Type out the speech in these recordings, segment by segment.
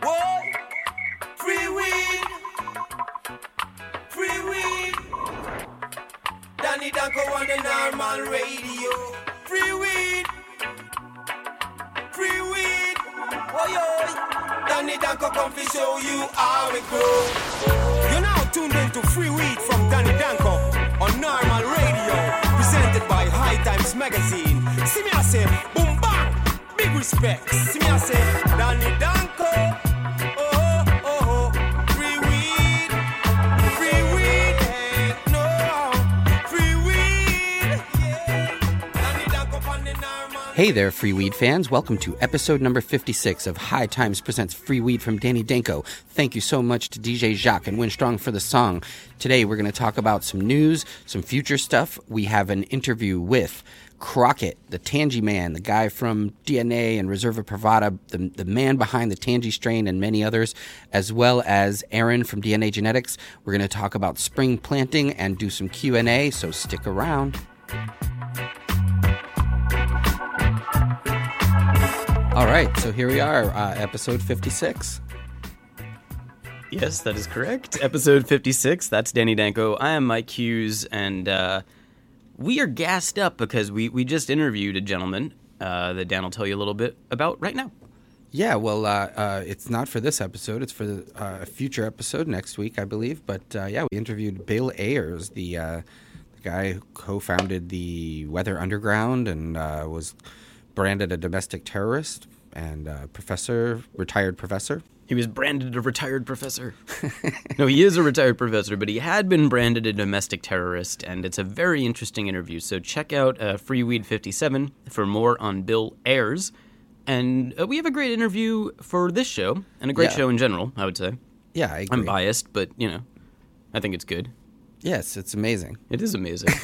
Free weed, free weed. Danny Danko on the normal radio. Free weed, free weed. Oh Danny Danko come to show you how. You're now tuned into free weed from Danny Danko on normal radio, presented by High Times Magazine. See me I say, boom bang, big respect. See me I say, Danny Danko. Hey there, Free Weed fans. Welcome to episode number 56 of High Times Presents Free Weed from Danny Danko. Thank you so much to DJ Jacques and Winstrong for the song. Today we're going to talk about some news, some future stuff. We have an interview with Crockett, the Tangie man, the guy from DNA and Reserva Privada, the, the man behind the Tangie strain and many others, as well as Aaron from DNA Genetics. We're going to talk about spring planting and do some Q&A, so stick around. All right, so here we are, uh, episode 56. Yes, that is correct. Episode 56. That's Danny Danko. I am Mike Hughes, and uh, we are gassed up because we, we just interviewed a gentleman uh, that Dan will tell you a little bit about right now. Yeah, well, uh, uh, it's not for this episode. It's for the, uh, a future episode next week, I believe. But uh, yeah, we interviewed Bill Ayers, the, uh, the guy who co-founded the Weather Underground and uh, was branded a domestic terrorist and uh, professor, retired professor. He was branded a retired professor. no, he is a retired professor, but he had been branded a domestic terrorist, and it's a very interesting interview. So check out uh, Freeweed 57 for more on Bill Ayers. And uh, we have a great interview for this show, and a great Yeah. show in general, I would say. Yeah, I agree. I'm biased, but, you know, I think it's good. Yes, it's amazing. It is amazing.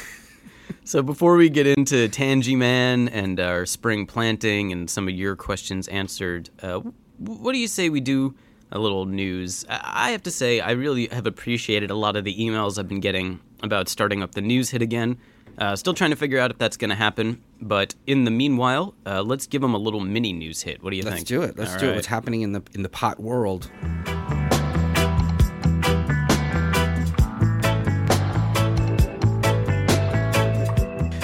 so before we get into Tangy Man and our spring planting and some of your questions answered, uh, what do you say we do a little news? I have to say I really have appreciated a lot of the emails I've been getting about starting up the news hit again. Uh, still trying to figure out if that's going to happen, but in the meanwhile, uh, let's give them a little mini news hit. What do you think? Let's do it. Let's All do it. What's happening in the in the pot world?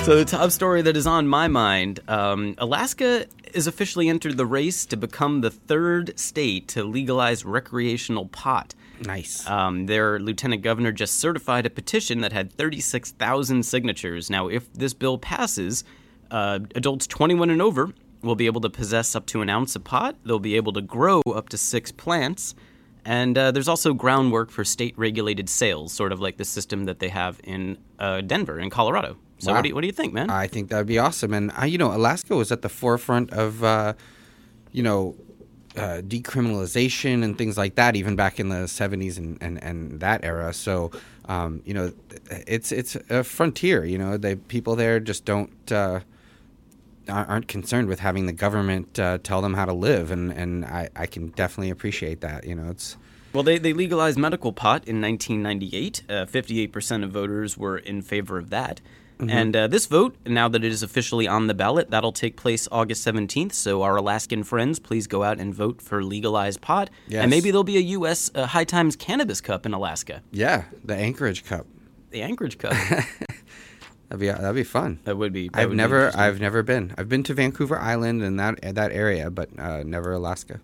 So the top story that is on my mind: um, Alaska has officially entered the race to become the third state to legalize recreational pot. Nice. Um, their lieutenant governor just certified a petition that had 36,000 signatures. Now, if this bill passes, uh, adults 21 and over will be able to possess up to an ounce of pot. They'll be able to grow up to six plants. And uh, there's also groundwork for state regulated sales, sort of like the system that they have in uh, Denver, in Colorado. So, Wow. what, do you, what do you think, man? I think that would be awesome. And uh, you know, Alaska was at the forefront of uh, you know uh, decriminalization and things like that, even back in the '70s and, and, and that era. So um, you know, it's it's a frontier. You know, the people there just don't. Uh, aren't concerned with having the government uh, tell them how to live, and, and I, I can definitely appreciate that. You know, it's Well, they, they legalized medical pot in 1998. Uh, 58% of voters were in favor of that. Mm-hmm. And uh, this vote, now that it is officially on the ballot, that'll take place August 17th. So, our Alaskan friends, please go out and vote for legalized pot. Yes. And maybe there'll be a U.S. Uh, High Times Cannabis Cup in Alaska. yeah, the Anchorage Cup. The Anchorage Cup. That'd be that'd be fun. that would be. that I've would never interesting. I've never been. I've been to Vancouver Island and that that area, but uh, never Alaska.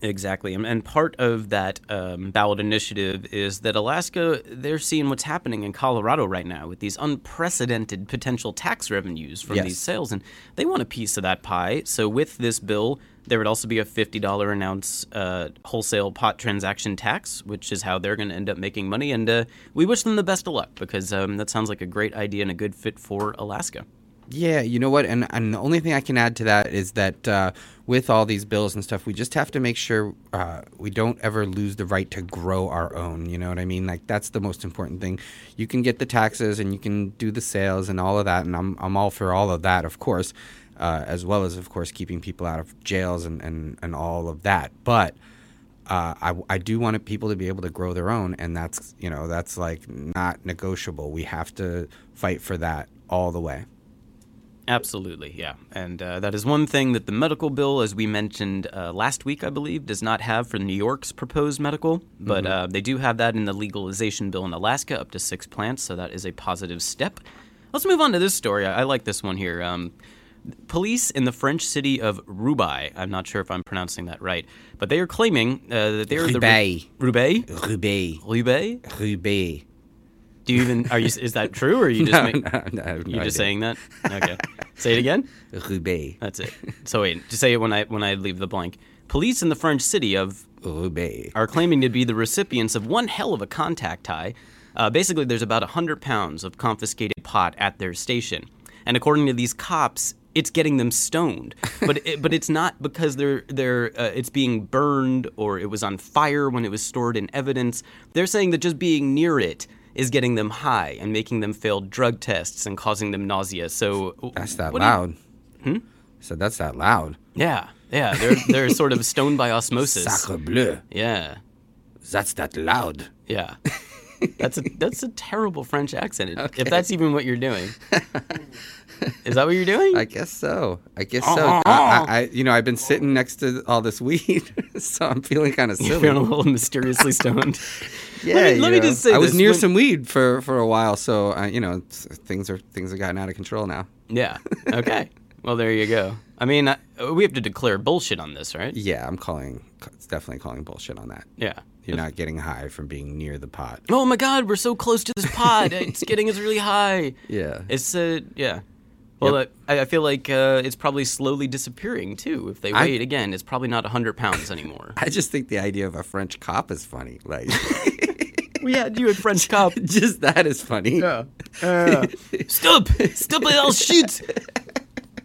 Exactly. And, part of that um, ballot initiative is that Alaska, they're seeing what's happening in Colorado right now with these unprecedented potential tax revenues from Yes. these sales. And they want a piece of that pie. So with this bill, there would also be a $50 an ounce uh, wholesale pot transaction tax, which is how they're going to end up making money. And uh, we wish them the best of luck because um, that sounds like a great idea and a good fit for Alaska. Yeah, you know what? And and the only thing I can add to that is that uh, with all these bills and stuff, we just have to make sure uh, we don't ever lose the right to grow our own. You know what I mean? Like that's the most important thing. You can get the taxes and you can do the sales and all of that, and I'm I'm all for all of that, of course, uh, as well as of course keeping people out of jails and and, and all of that. But uh, I, I do want people to be able to grow their own, and that's you know that's like not negotiable. We have to fight for that all the way. Absolutely, yeah. And uh, that is one thing that the medical bill, as we mentioned uh, last week, I believe, does not have for New York's proposed medical. But uh, they do have that in the legalization bill in Alaska, up to six plants. So that is a positive step. Let's move on to this story. I, I like this one here. Um, police in the French city of Roubaix, I'm not sure if I'm pronouncing that right, but they are claiming uh, that they are Roubaix. the. Roubaix? Roubaix. Roubaix? Roubaix. Do you even. Are you, is that true, or are you just, No, make, no, no, I have no just saying that? Okay. Say it again? Roubaix. That's it. So wait, just say it when I when I leave the blank. Police in the French city of Roubaix. are claiming to be the recipients of one hell of a contact high. Uh, basically, there's about 100 pounds of confiscated pot at their station. And according to these cops, it's getting them stoned. But it, but it's not because they're they're uh, it's being burned or it was on fire when it was stored in evidence. They're saying that just being near it is getting them high and making them fail drug tests and causing them nausea. So That's that do you- loud. Hmm? So that's that loud. yeah, yeah, they're they're sort of stoned by osmosis. Sacre bleu. Yeah, That's that loud. yeah. That's a that's a terrible French accent. If that's even what you're doing, is that what you're doing? I guess so. I guess Uh, so. uh, I. I, I, you know, I've been sitting next to all this weed, so I'm feeling kind of You're feeling a little mysteriously stoned. yeah, let me- let me just say I was this, near when- some weed for for a while, so I, you know, things are things have gotten out of control now. yeah. Okay. Well, there you go. I mean, uh, we have to declare bullshit on this, right? Yeah, I'm calling. It's definitely calling bullshit on that. Yeah. You're not getting high from being near the pot. Oh my God, we're so close to this pot. it's getting us really high. Yeah. It's uh, yeah. Well, uh, I, I feel like uh, it's probably slowly disappearing too. If they I- wait again, it's probably not hundred pounds anymore. I just think the idea of a French cop is funny. Like, we had you at French cop. just that is funny. Uh, Stop! Stop it! I'll shoot!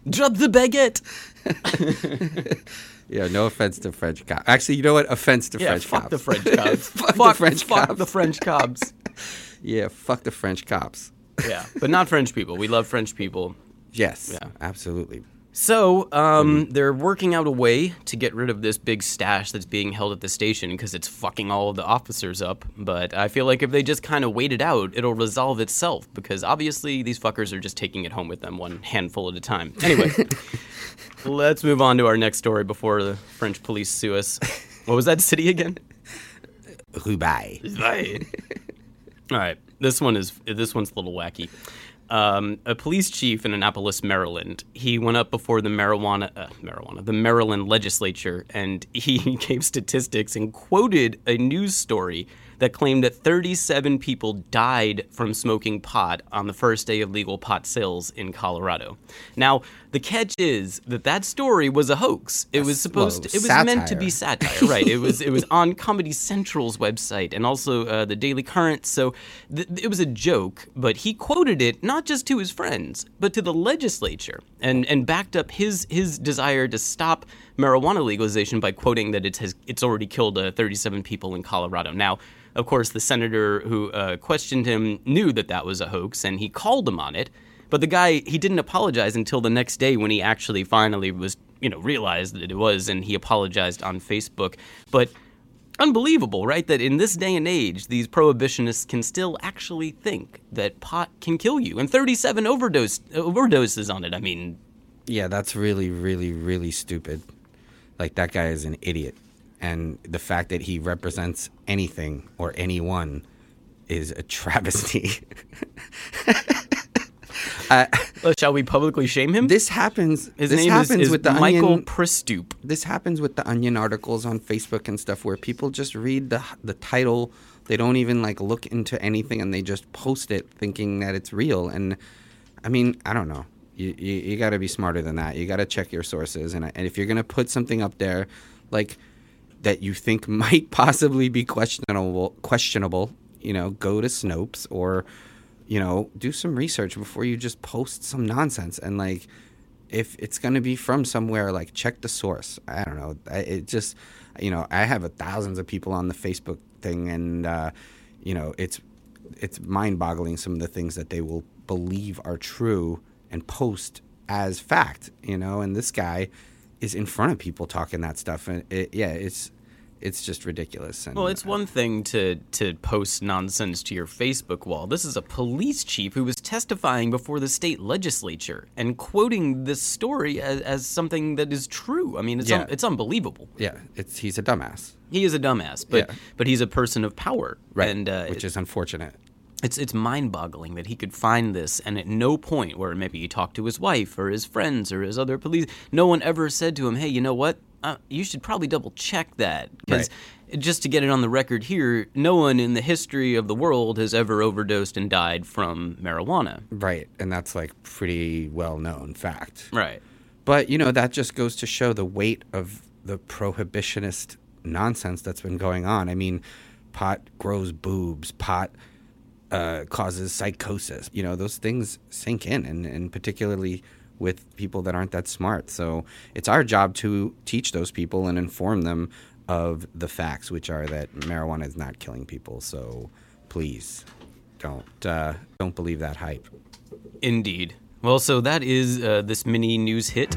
Drop the baguette. Yeah, no offense to French cop. Actually, you know what? Offense to Yeah, French fuck cops. the French cops. Fuck the French fuck cops. the French cops. Yeah, fuck the French cops. Yeah, but not French people. We love French people. Yes, Yeah. absolutely. So, um, they're working out a way to get rid of this big stash that's being held at the station because it's fucking all of the officers up. But I feel like if they just kind of wait it out, it'll resolve itself because obviously these fuckers are just taking it home with them one handful at a time. Anyway, let's move on to our next story before the French police sue us. What was that city again? Roubaix. Right. All right. This one is this one's a little wacky. Um, a police chief in Annapolis, Maryland, he went up before the marijuana, uh, marijuana, the Maryland legislature, and he gave statistics and quoted a news story that claimed that 37 people died from smoking pot on the first day of legal pot sales in Colorado. Now, the catch is that that story was a hoax. It was supposed well, to, it was meant to be satire, right? It was it was on Comedy Central's website and also uh, the Daily Currant. So th- it was a joke, but he quoted it not just to his friends, but to the legislature, and and backed up his his desire to stop marijuana legalization by quoting that it has it's already killed uh, 37 people in Colorado. Now. Of course, the senator who uh, questioned him knew that that was a hoax, and he called him on it. But the guy, he didn't apologize until the next day when he actually finally was, you know, realized that it was, and he apologized on Facebook. But unbelievable, right? That in this day and age, these prohibitionists can still actually think that pot can kill you, and 37 overdose overdoses on it. I mean, Yeah, that's really, really, really stupid. Like that guy is an idiot, and the fact that he represents anything or anyone is a travesty. uh, shall we publicly shame him? this happens. His this name is, happens is with the Michael onion. Pristoop. this happens with the onion articles on Facebook and stuff where people just read the the title they don't even like look into anything and they just post it thinking that it's real and I mean I don't know you you, you got to be smarter than that you got to check your sources and, and if you're going to put something up there like that you think might possibly be questionable questionable you know go to Snopes or you know do some research before you just post some nonsense. And like if it's going to be from somewhere like check the source. I don't know. It just you know i have thousands of people on the facebook thing and uh, you know it's it's mind-boggling some of the things that they will believe are true and post as fact you know? And this guy is in front of people talking that stuff and it, yeah it's it's just ridiculous. And, Well, it's one thing to to post nonsense to your Facebook wall. This is a police chief who was testifying before the state legislature and quoting this story as, as something that is true. I mean, it's Yeah. un- it's unbelievable. yeah, it's he's a dumbass, He is a dumbass, but Yeah. but he's a person of power, right? And uh, which is unfortunate. It's it's mind-boggling that he could find this, and at no point where maybe he talked to his wife or his friends or his other police, no one ever said to him, "Hey, you know what? Uh, you should probably double check that." Because just to get it on the record here, no one in the history of the world has ever overdosed and died from marijuana. Right, and that's like pretty well known fact. Right. But you know that just goes to show the weight of the prohibitionist nonsense that's been going on. I mean, pot grows boobs, pot uh, causes psychosis. You know, those things sink in, and, and particularly with people that aren't that smart. So it's our job to teach those people and inform them of the facts, which are that marijuana is not killing people. So please don't uh, don't believe that hype. Indeed. Well, so that is uh, this mini news hit.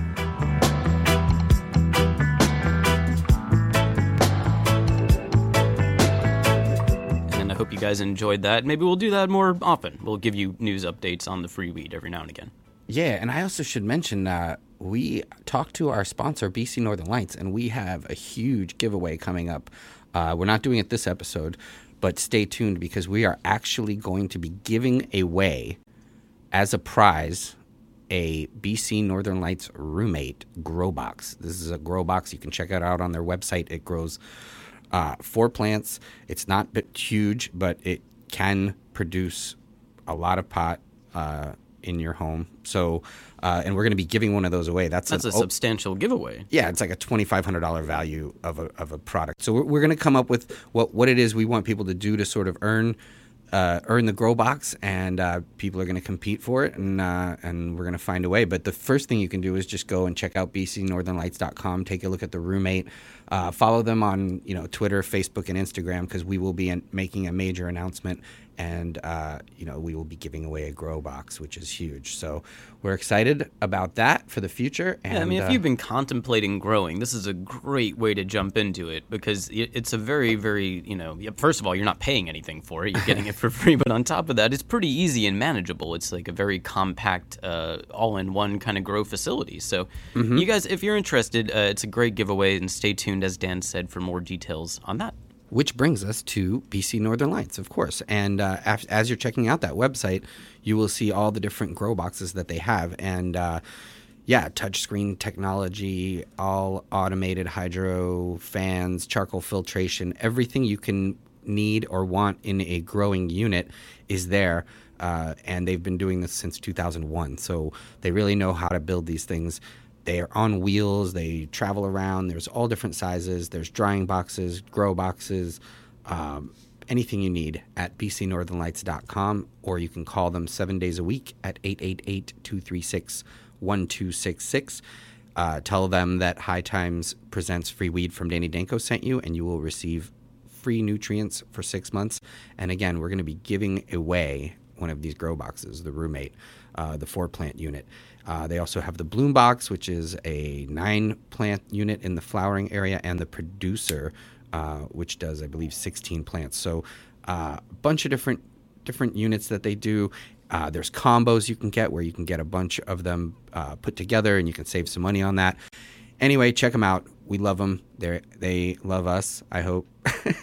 You guys enjoyed that. Maybe we'll do that more often. We'll give you news updates on the free weed every now and again. Yeah, and I also should mention uh, we talked to our sponsor, BC Northern Lights, and we have a huge giveaway coming up. Uh, we're not doing it this episode, but stay tuned because we are actually going to be giving away as a prize a BC Northern Lights roommate grow box. This is a grow box. You can check it out on their website. It grows uh, four plants. It's not huge, but it can produce a lot of pot uh, in your home. So, uh, and we're going to be giving one of those away. That's That's a an o- substantial giveaway. yeah, it's like a twenty five hundred dollar value of a of a product. So we're, we're going to come up with what what it is we want people to do to sort of earn uh, earn the grow box, and uh, people are going to compete for it, and uh, and we're going to find a way. But the first thing you can do is just go and check out bcnorthernlights.com, take a look at the roommate, uh, follow them on you know Twitter, Facebook, and Instagram because we will be in, making a major announcement. And uh, you know we will be giving away a grow box, which is huge. So we're excited about that for the future. And Yeah, I mean, if uh, you've been contemplating growing, this is a great way to jump into it because it's a very, very, you know, first of all, you're not paying anything for it. You're getting it for free. But on top of that, it's pretty easy and manageable. It's like a very compact, uh, all in one kind of grow facility. So, Mm-hmm. you guys, if you're interested, uh, it's a great giveaway. And stay tuned, as Dan said, for more details on that. Which brings us to BC Northern Lights, of course. And uh, af- as you're checking out that website, you will see all the different grow boxes that they have. And uh, yeah, touchscreen technology, all automated hydro fans, charcoal filtration, everything you can need or want in a growing unit is there. Uh, and they've been doing this since 2001. So they really know how to build these things. They are on wheels. They travel around. There's all different sizes. There's drying boxes, grow boxes, um, anything you need at bcnorthernlights.com, or you can call them seven days a week at 888 236 1266. Uh, Tell them that High Times presents free weed from Danny Danko sent you, and you will receive free nutrients for six months. And again, we're going to be giving away one of these grow boxes, the roommate, the four plant unit. Uh, they also have the bloom box, which is a nine plant unit in the flowering area, and the producer, uh, which does, I believe, 16 plants. So uh, a bunch of different different units that they do. Uh, there's combos you can get where you can get a bunch of them uh, put together, and you can save some money on that. Anyway, check them out. We love them. They they love us. I hope.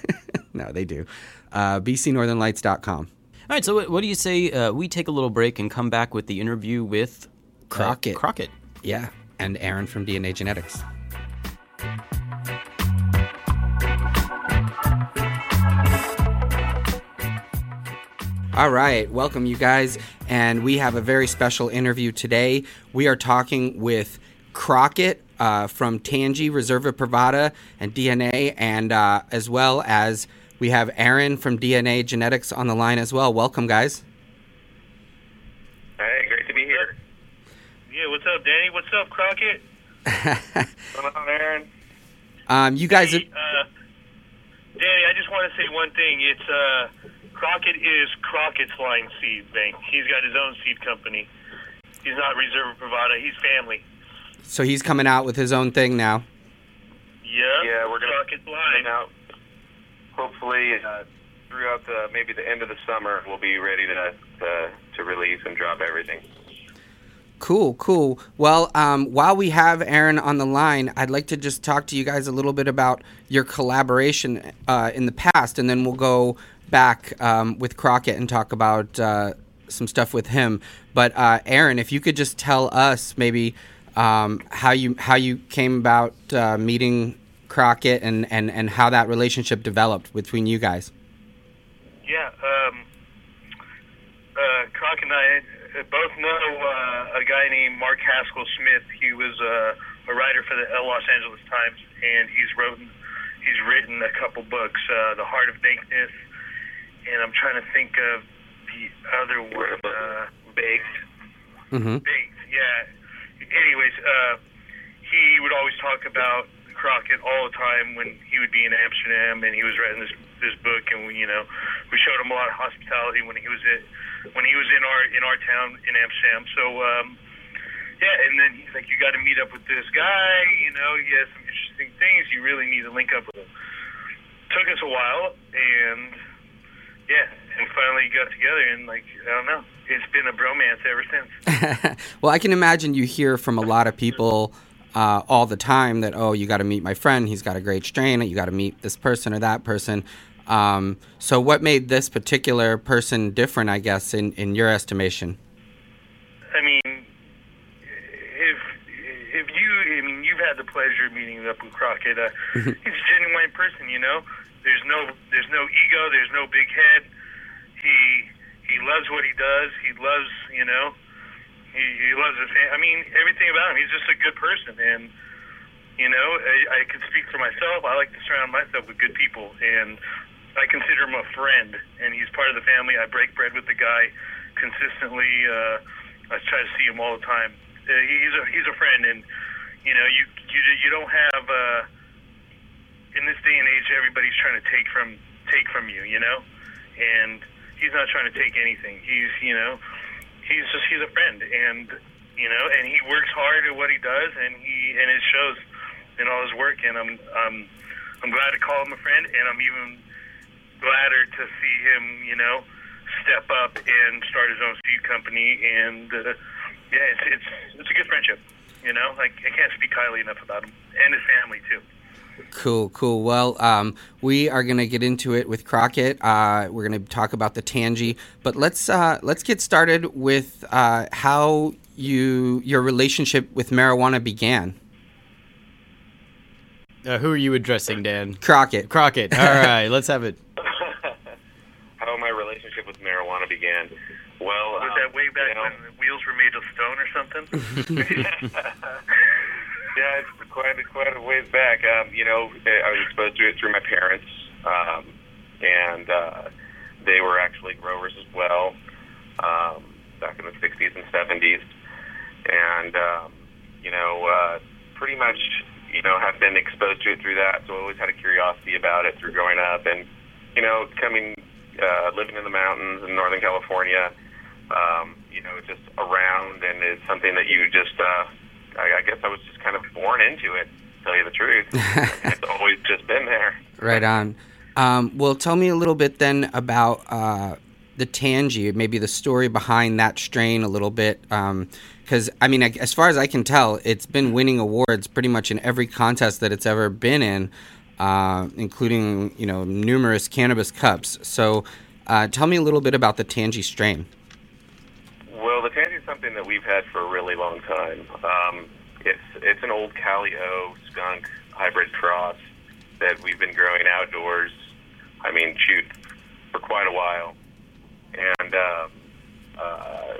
no, they do. Uh, BCNorthernLights.com. All right, so what, do you say uh, we take a little break and come back with the interview with uh, Crockett. Crockett. Yeah, and Aaron from DNA Genetics. All right, welcome you guys, and we have a very special interview today. We are talking with Crockett uh, from Tangie Reserva Privada and DNA, and uh, as well as we have Aaron from DNA Genetics on the line as well. Welcome, guys. Hey, great to be here. Yeah, what's up, Danny? What's up, Crockett? What's going on, Aaron? Um, you guys, Hey, uh, Danny, I just want to say one thing. It's uh, Crockett is Crockett's Line Seed Bank. He's got his own seed company. He's not Reserva Privada. He's family. so he's coming out with his own thing now. Yeah. Yeah, we're gonna Crockett Line. Now, hopefully, uh, throughout the maybe the end of the summer, we'll be ready to to, to release and drop everything. Cool, cool. Well, um, while we have Aaron on the line, I'd like to just talk to you guys a little bit about your collaboration uh, in the past, and then we'll go back um, with Crockett and talk about uh, some stuff with him. But uh, Aaron, if you could just tell us maybe um, how you how you came about uh, meeting Crockett and, and, and how that relationship developed between you guys. Yeah. Um, uh, Croc and I uh, both know uh, a guy named Mark Haskell Smith. He was uh, a writer for the Los Angeles Times, and he's written he's written a couple books, uh, The Heart of Dankness, and I'm trying to think of the other one, uh, Baked. Mm-hmm. Baked, yeah. Anyways, uh, he would always talk about Crockett all the time when he would be in Amsterdam and he was writing this this book, and we, you know, we showed him a lot of hospitality when he was at when he was in our in our town in Amsterdam. So. um yeah, and then he's like, "You got to meet up with this guy. You know, he has some interesting things. You really need to link up with him." Took us a while, and yeah, and finally got together. And like, I don't know, it's been a bromance ever since. well, I can imagine you hear from a lot of people uh, all the time that, oh, you got to meet my friend. He's got a great strain. You got to meet this person or that person. Um, so, what made this particular person different, I guess, in, in your estimation? I mean, if if you, I mean, you've had the pleasure of meeting up with Crockett. Uh, he's a genuine person, you know. There's no there's no ego. There's no big head. He he loves what he does. He loves, you know, he, he loves his. fam- I mean, everything about him. He's just a good person, and you know, I, I can speak for myself. I like to surround myself with good people, and I consider him a friend. And he's part of the family. I break bread with the guy consistently. Uh, I try to see him all the time. Uh, he's a he's a friend, and you know, you you you don't have. Uh, in this day and age, everybody's trying to take from take from you, you know, and he's not trying to take anything. He's you know, he's just he's a friend, and you know, and he works hard at what he does, and he and it shows in all his work. And I'm I'm I'm glad to call him a friend, and I'm even gladder to see him, you know, step up and start his own seed company. And uh, yeah, it's it's it's a good friendship. You know, like I can't speak highly enough about him and his family too. Cool, cool. Well, um, we are going to get into it with Crockett. Uh, we're going to talk about the Tangie, but let's uh, let's get started with uh, how you your relationship with marijuana began. Uh, who are you addressing, Dan? Crockett. Crockett. All right, let's have it. How my relationship with marijuana began. Well, Was um, that way back you know, when the wheels were made of stone or something? yeah, quite quite a ways back. Um, you know, I was exposed to it through my parents, um, and uh, they were actually growers as well um, back in the 60s and 70s. And, um, you know, uh, pretty much, you know, have been exposed to it through that. So I always had a curiosity about it through growing up. And, you know, coming, uh, living in the mountains in Northern California, um, you know, just around, and it's something that you just, uh, I, I guess I was just kind of born into it, to tell you the truth. it's always just been there. Right on. Um, well, tell me a little bit then about uh, the Tangie, maybe the story behind that strain a little bit. Because, I mean, as far as I can tell, it's been winning awards pretty much in every contest that it's ever been in, uh, including, you know, numerous cannabis cups. So uh, tell me a little bit about the Tangie strain. Well, the tansy something that we've had for a really long time. Um, it's it's an old Calio skunk hybrid cross that we've been growing outdoors. I mean, shoot, for quite a while, and um, uh,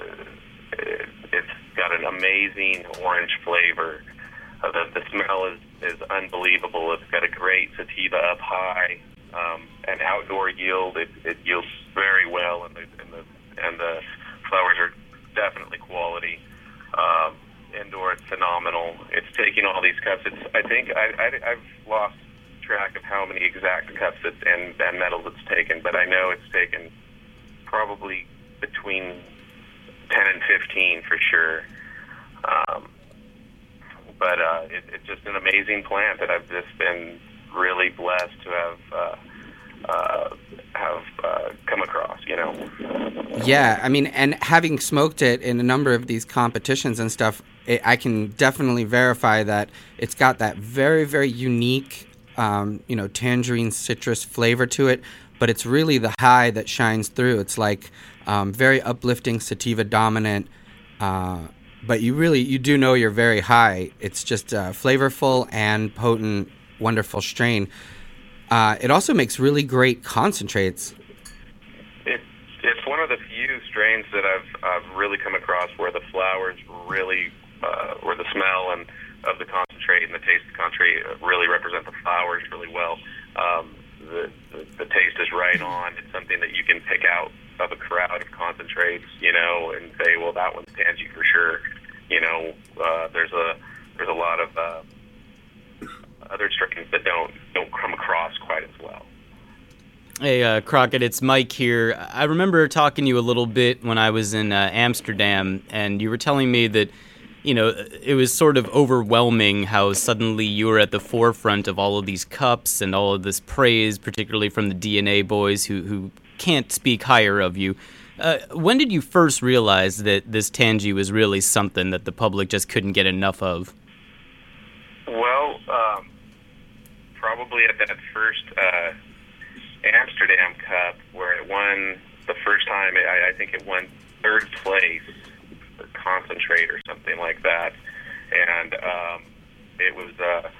it, it's got an amazing orange flavor. Uh, the, the smell is is unbelievable. It's got a great sativa up high. Um, and outdoor yield, it, it yields very well, and the and the and the flowers are definitely quality. Um, indoor, it's phenomenal. It's taking all these cups. It's I think I, I I've lost track of how many exact cups it's and, and medals it's taken, but I know it's taken probably between ten and fifteen for sure. Um, but uh, it, it's just an amazing plant that I've just been really blessed to have uh, uh, have uh, come across. You know. Yeah, I mean, and having smoked it in a number of these competitions and stuff, it, I can definitely verify that it's got that very, very unique, um, you know, tangerine citrus flavor to it. But it's really the high that shines through. It's like um, very uplifting, sativa dominant. Uh, but you really you do know you're very high. It's just a flavorful and potent, wonderful strain. Uh, it also makes really great concentrates. It, it's one of the few strains that I've, I've really come across where the flowers really, uh, where the smell and of the concentrate and the taste of the concentrate really represent the flowers really well. Um, the, the, the taste is right on. It's something that you can pick out of a crowd of concentrates, you know, and say, well, that one's Tangie for sure. You know, uh, there's a there's a lot of uh, other strains that don't don't come across quite as well. Hey, uh, Crockett, it's Mike here. I remember talking to you a little bit when I was in uh, Amsterdam, and you were telling me that, you know, it was sort of overwhelming how suddenly you were at the forefront of all of these cups and all of this praise, particularly from the DNA boys who, who can't speak higher of you. Uh, when did you first realize that this Tangie was really something that the public just couldn't get enough of? Well, um, probably at that first uh, Amsterdam Cup where it won the first time. I, I think it won third place, or concentrate or something like that, and um, it was. Uh,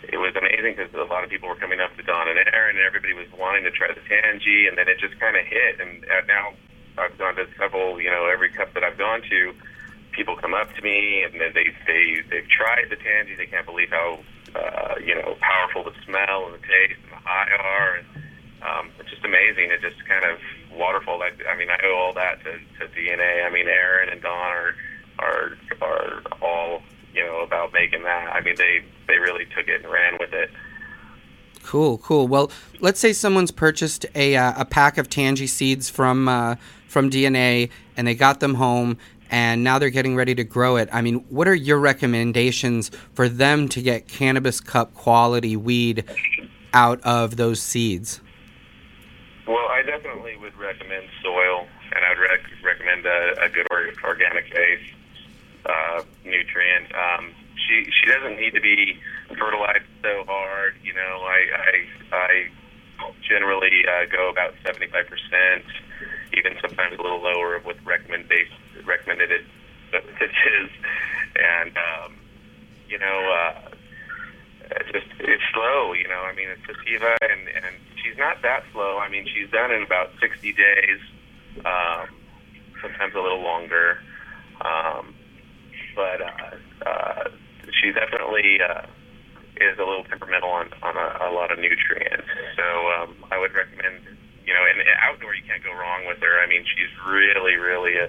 it was amazing because a lot of people were coming up to Don and Aaron, and everybody was wanting to try the Tangie, and then it just kind of hit. And uh, now I've gone to several, you know, every cup that I've gone to, people come up to me and then they they they've tried the Tangie. They can't believe how uh, you know powerful the smell and the taste and the are, and um, it's just amazing. It just kind of waterfall. I, I mean, I owe all that to, to DNA. I mean, Aaron and Don are are are all you know about making that. I mean, they they really took it and ran with it. Cool, cool. Well, let's say someone's purchased a uh, a pack of Tangie seeds from uh, from DNA, and they got them home, and now they're getting ready to grow it. I mean, what are your recommendations for them to get cannabis cup quality weed out of those seeds? Well, I definitely would recommend soil, and I'd rec- recommend a, a good or- organic base uh, nutrient. Um, she she doesn't need to be fertilized so hard. You know, I I, I generally uh, go about seventy five percent, even sometimes a little lower with recommendation recommended it dosages, and um, you know. Uh, just it's slow, you know. I mean, it's sativa, and and she's not that slow. I mean, she's done in about 60 days, um, sometimes a little longer. Um, but uh, uh, she definitely uh, is a little temperamental on, on a, a lot of nutrients. So um, I would recommend, you know, and outdoor you can't go wrong with her. I mean, she's really, really a,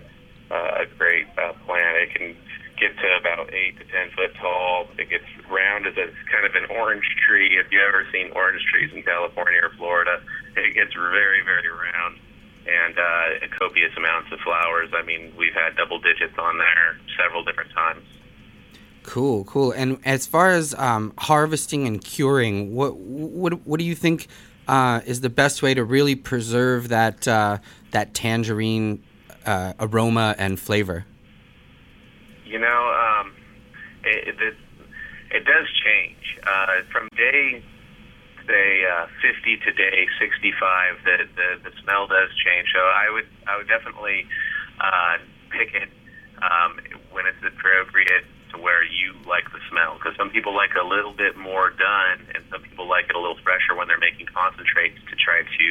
a great uh, plant. It can get to about eight to ten foot tall. It gets round as a kind of an orange tree. If you've ever seen orange trees in California or Florida, it gets very, very round and uh, copious amounts of flowers. I mean, we've had double digits on there several different times. Cool, cool. And as far as um, harvesting and curing, what what what do you think uh, is the best way to really preserve that uh, that tangerine uh, aroma and flavor? You know, um, it, it it does change uh, from day say uh, 50 to day 65. The, the the smell does change. So I would I would definitely uh, pick it um, when it's appropriate to where you like the smell. Because some people like a little bit more done, and some people like it a little fresher when they're making concentrates to try to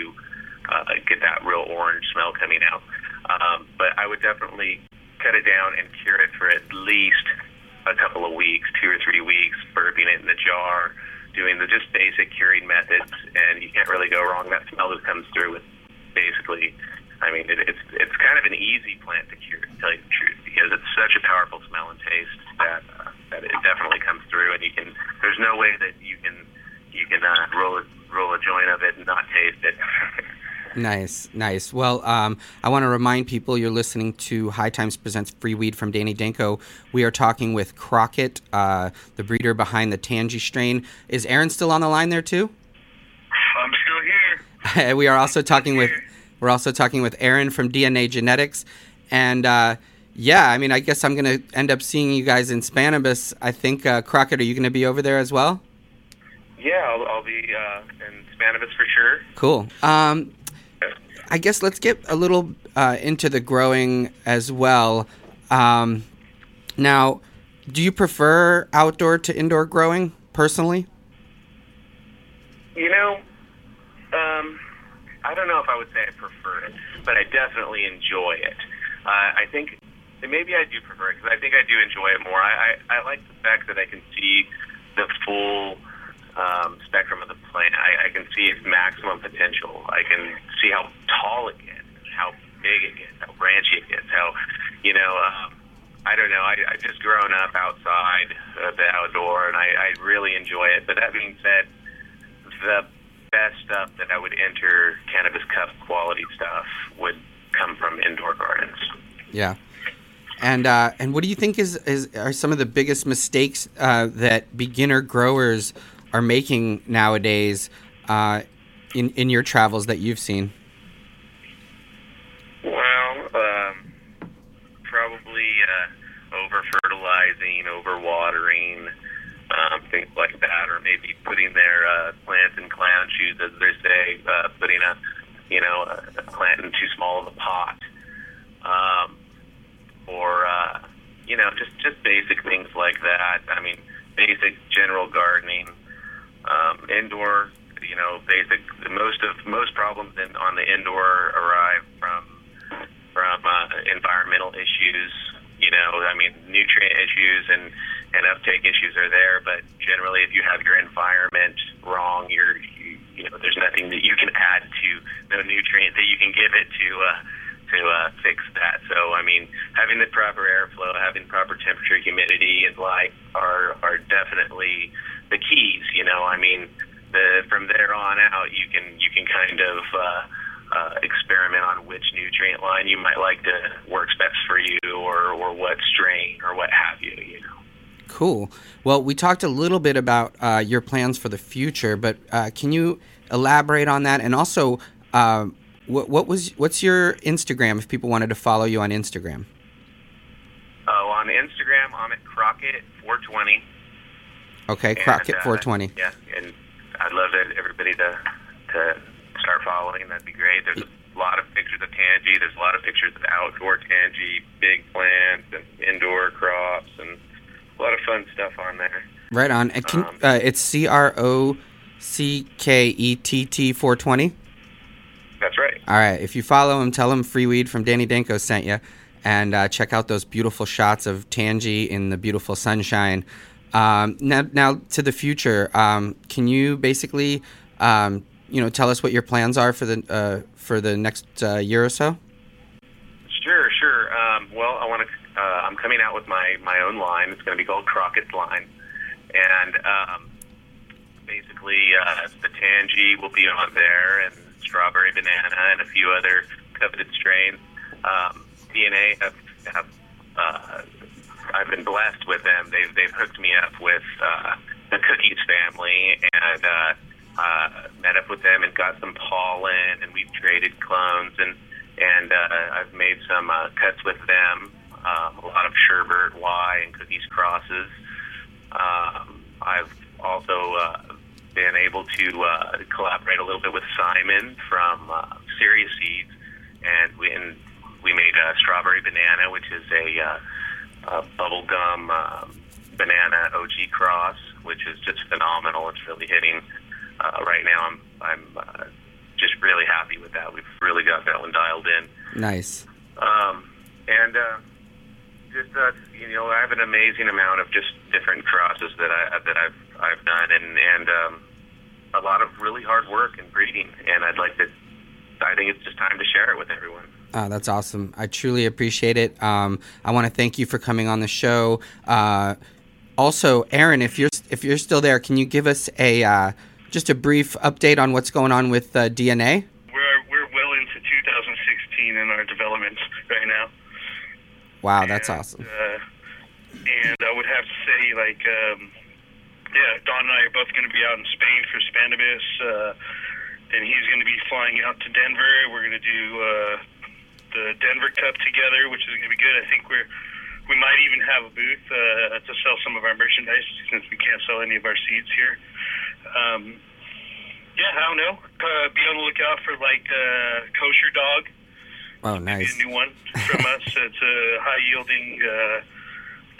uh, get that real orange smell coming out. Um, but I would definitely cut it down and cure it for at least a couple of weeks, two or three weeks, burping it in the jar, doing the just basic curing methods, and you can't really go wrong. That smell that comes through with basically, I mean, it, it's it's kind of an easy plant to cure, to tell you the truth, because it's such a powerful smell and taste that uh, that it definitely comes through, and you can. There's no way that you can you can uh, roll a roll a joint of it and not taste it. Nice, nice. Well, um, I want to remind people you're listening to High Times Presents Free Weed from Danny Danko. We are talking with Crockett, uh, the breeder behind the Tangie strain. Is Aaron still on the line there too? I'm still here. we are also talking with we're also talking with Aaron from DNA Genetics, and uh, yeah, I mean, I guess I'm gonna end up seeing you guys in Spannabis. I think uh, Crockett, are you gonna be over there as well? Yeah, I'll, I'll be uh, in Spannabis for sure. Cool. Um, I guess let's get a little uh, into the growing as well. Um, now, do you prefer outdoor to indoor growing personally? You know, um, I don't know if I would say I prefer it, but I definitely enjoy it. Uh, I think maybe I do prefer it because I think I do enjoy it more. I, I, I like the fact that I can see the full um, spectrum of the plant. I, I can see its maximum potential. I can see how tall it gets, how big it gets, how branchy it gets, how, you know, um, I don't know. I, I just grown up outside uh, the outdoor, and I, I really enjoy it. But that being said, the best stuff that I would enter cannabis cup quality stuff would come from indoor gardens. Yeah. And uh, and what do you think is, is are some of the biggest mistakes uh, that beginner growers are making nowadays uh, in in your travels that you've seen? Well, um, probably uh, over fertilizing, over watering, um, things like that, or maybe putting their uh, plants in clown shoes, as they say, uh, putting a you know a, plant in too small of a pot, um, or uh, you know just just basic things like that. I mean, basic general gardening, indoor. You know, basic. Most of most problems in, on the indoor arrive from from uh, environmental issues. You know, I mean, nutrient issues and and uptake issues are there, but generally, if you have your environment wrong, you're you, you know, there's nothing that you can add to no nutrient that you can give it to uh, to uh, fix that. So, I mean, having the proper airflow, having proper temperature, humidity, and light are are definitely the keys. You know, I mean, the from there on out, you can you can kind of uh, uh, experiment on which nutrient line you might like to works best for you, or or what strain, or what have you. You know. Cool. Well, we talked a little bit about uh, your plans for the future, but uh, can you elaborate on that? And also, uh, what, what was what's your Instagram if people wanted to follow you on Instagram? Oh, on Instagram, I'm at Crockett 420. Okay, And, Crockett uh, 420. Yeah, and I'd love to, everybody to to start following. That'd be great. There's a lot of pictures of Tangie. There's a lot of pictures of outdoor Tangie, big plants and indoor crops, and a lot of fun stuff on there. Right on. And can, Um, uh, it's C R O C K E T T 420. That's right. All right. If you follow him, tell him Free Weed from Danny Danko sent you, and uh, check out those beautiful shots of Tangie in the beautiful sunshine. Um, now, now to the future. Um, can you basically, um, you know, tell us what your plans are for the uh, for the next uh, year or so? Sure, sure. Um, well, I want to. Uh, I'm coming out with my my own line. It's going to be called Crockett's Line, and um, basically uh, the Tangie will be on there, and strawberry banana, and a few other coveted strains. Um, DNA have, have uh, I've been blessed with them. They've they've hooked me up with uh, the Cookies family, and uh, uh, met up with them and got some pollen, and we've traded clones, and and uh, I've made some uh, cuts with them. Um, a lot of Sherbert Y and Cookies crosses. Um, I've also uh, been able to uh, collaborate a little bit with Simon from uh, Serious Seeds, and we and we made a strawberry banana, which is a, uh, a bubblegum um, banana OG cross, which is just phenomenal. It's really hitting uh, right now. I'm I'm uh, just really happy with that. We've really got that one dialed in. Nice. Um, and uh, just uh, you know, I have an amazing amount of just different crosses that I that I've I've done, and and um, a lot of really hard work and breeding. And I'd like to. I think it's just time to share it with everyone. Oh, that's awesome. I truly appreciate it. Um, I want to thank you for coming on the show. Uh, also, Aaron, if you're if you're still there, can you give us a uh, just a brief update on what's going on with uh, DNA? We're we're well into 2016 in our development right now. Wow, that's and, awesome. and I would have to say, like. Um, yeah, Don and I are both going to be out in Spain for Spannabis, uh, and he's going to be flying out to Denver. We're going to do uh, the Denver Cup together, which is going to be good. I think we're we might even have a booth uh, to sell some of our merchandise since we can't sell any of our seeds here. Um, yeah, I don't know. Uh, be on the lookout for like uh, kosher dog Oh, nice. a new one from us. It's a high yielding uh,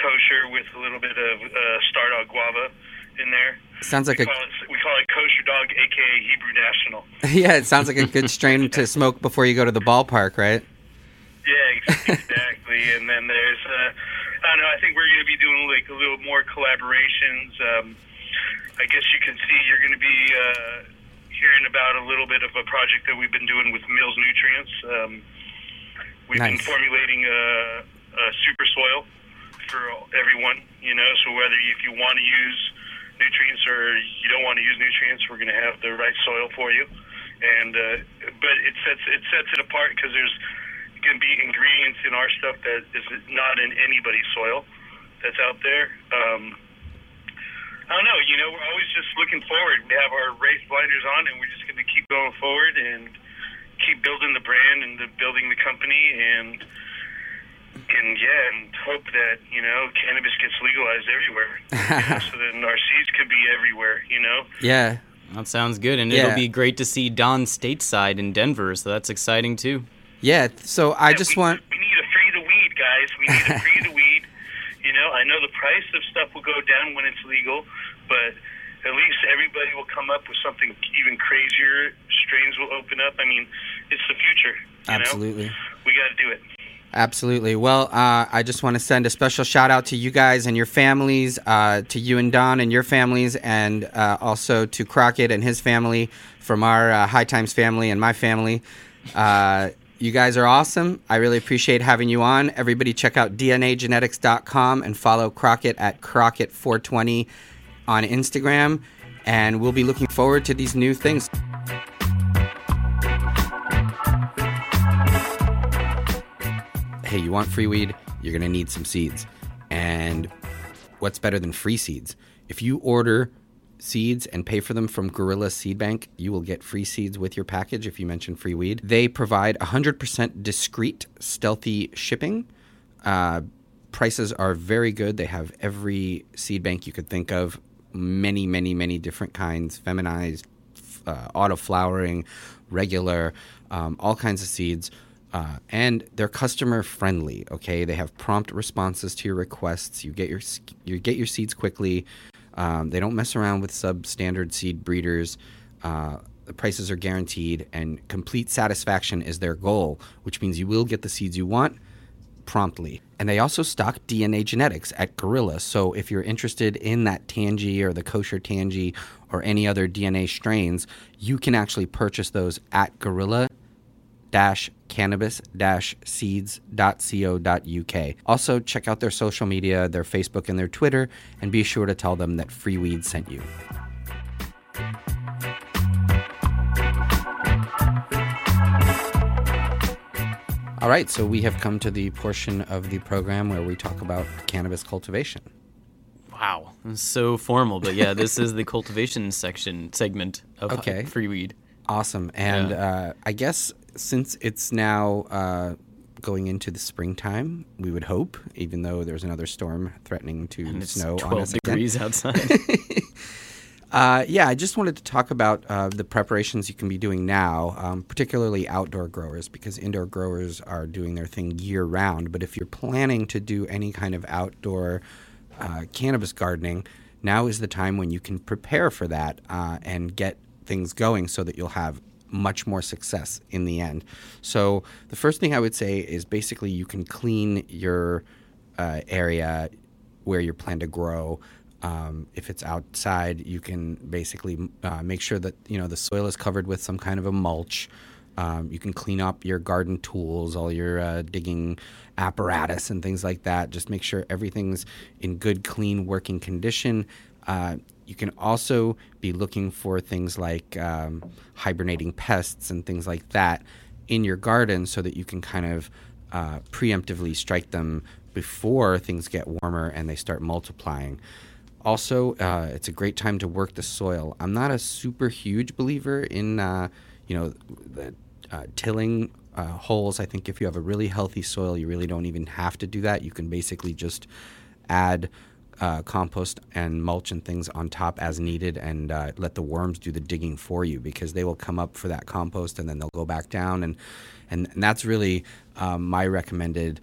kosher with a little bit of uh, star dog guava in there. Sounds like We a call, it, we call it kosher dog, aka Hebrew National. yeah. It sounds like a good strain to smoke before you go to the ballpark, right? Yeah, exactly. and then there's, uh, I don't know. I think we're going to be doing like a little more collaborations. Um, I guess you can see you're going to be uh, hearing about a little bit of a project that we've been doing with Mills Nutrients. Um, we've been formulating a, a super soil for everyone. You know, so whether you, if you want to use nutrients or you don't want to use nutrients, we're going to have the right soil for you. And uh, but it sets it sets it apart because there's going to be ingredients in our stuff that is not in anybody's soil that's out there. Um, I don't know. You know, we're always just looking forward. We have our race blinders on, and we're just going to keep going forward and keep building the brand and the, building the company and and yeah, and hope that you know cannabis gets legalized everywhere, you know, so then our seeds could be everywhere. You know. Yeah. That sounds good, and Yeah. it'll be great to see Don stateside in Denver, so that's exciting too. Yeah. So I Yeah, just we, want. We need to free the weed, guys. We need to free the weed. You know, I know the price of stuff will go down when it's legal, but at least everybody will come up with something even crazier. Strains will open up. I mean, it's the future. You Absolutely. Know? We got to do it. Absolutely. Well, uh, I just want to send a special shout out to you guys and your families, uh, to you and Don and your families, and uh, also to Crockett and his family from our uh, High Times family and my family. Uh, you guys are awesome. I really appreciate having you on. Everybody, check out DNAgenetics.com and follow Crockett at Crockett420 on Instagram. And we'll be looking forward to these new things. Hey, you want free weed? You're going to need some seeds. And what's better than free seeds? If you order seeds and pay for them from Gorilla Seed Bank, you will get free seeds with your package if you mention free weed. They provide 100% discreet, stealthy shipping. Uh, prices are very good. They have every seed bank you could think of, many, many, many different kinds, feminized, uh, auto flowering, regular, um, all kinds of seeds. Uh, and they're customer friendly. Okay, they have prompt responses to your requests. You get your you get your seeds quickly. Um, they don't mess around with substandard seed breeders. Uh, the prices are guaranteed, and complete satisfaction is their goal, which means you will get the seeds you want promptly. And they also stock DNA genetics at Gorilla. So if you're interested in that Tangie or the kosher Tangie or any other DNA strains, you can actually purchase those at Gorilla dash cannabis dash seeds.co.uk. Also, check out their social media, their Facebook and their Twitter, and be sure to tell them that Free Weed sent you. All right, so we have come to the portion of the program where we talk about cannabis cultivation. Wow, so formal, but yeah, this is the cultivation section segment of Okay. free weed. Awesome. And uh, I guess since it's now uh, going into the springtime, we would hope, even though there's another storm threatening to And it's snow on 12 us again. degrees outside. Uh, yeah, I just wanted to talk about uh, the preparations you can be doing now, um, particularly outdoor growers, because indoor growers are doing their thing year round. But if you're planning to do any kind of outdoor uh, cannabis gardening, now is the time when you can prepare for that uh, and get things going so that you'll have much more success in the end. So, the first thing I would say is basically you can clean your uh, area where you plan to grow. Um, if it's outside, you can basically uh, make sure that you know the soil is covered with some kind of a mulch. Um, you can clean up your garden tools, all your uh, digging apparatus, and things like that. Just make sure everything's in good, clean, working condition. You can also be looking for things like um, hibernating pests and things like that in your garden so that you can kind of uh, preemptively strike them before things get warmer and they start multiplying. Also, uh, it's a great time to work the soil. I'm not a super huge believer in, uh, you know, the, uh, tilling uh, holes. I think if you have a really healthy soil, you really don't even have to do that. You can basically just add uh, compost and mulch and things on top as needed and uh, let the worms do the digging for you because they will come up for that compost and then they'll go back down. And, and, and that's really um, my recommended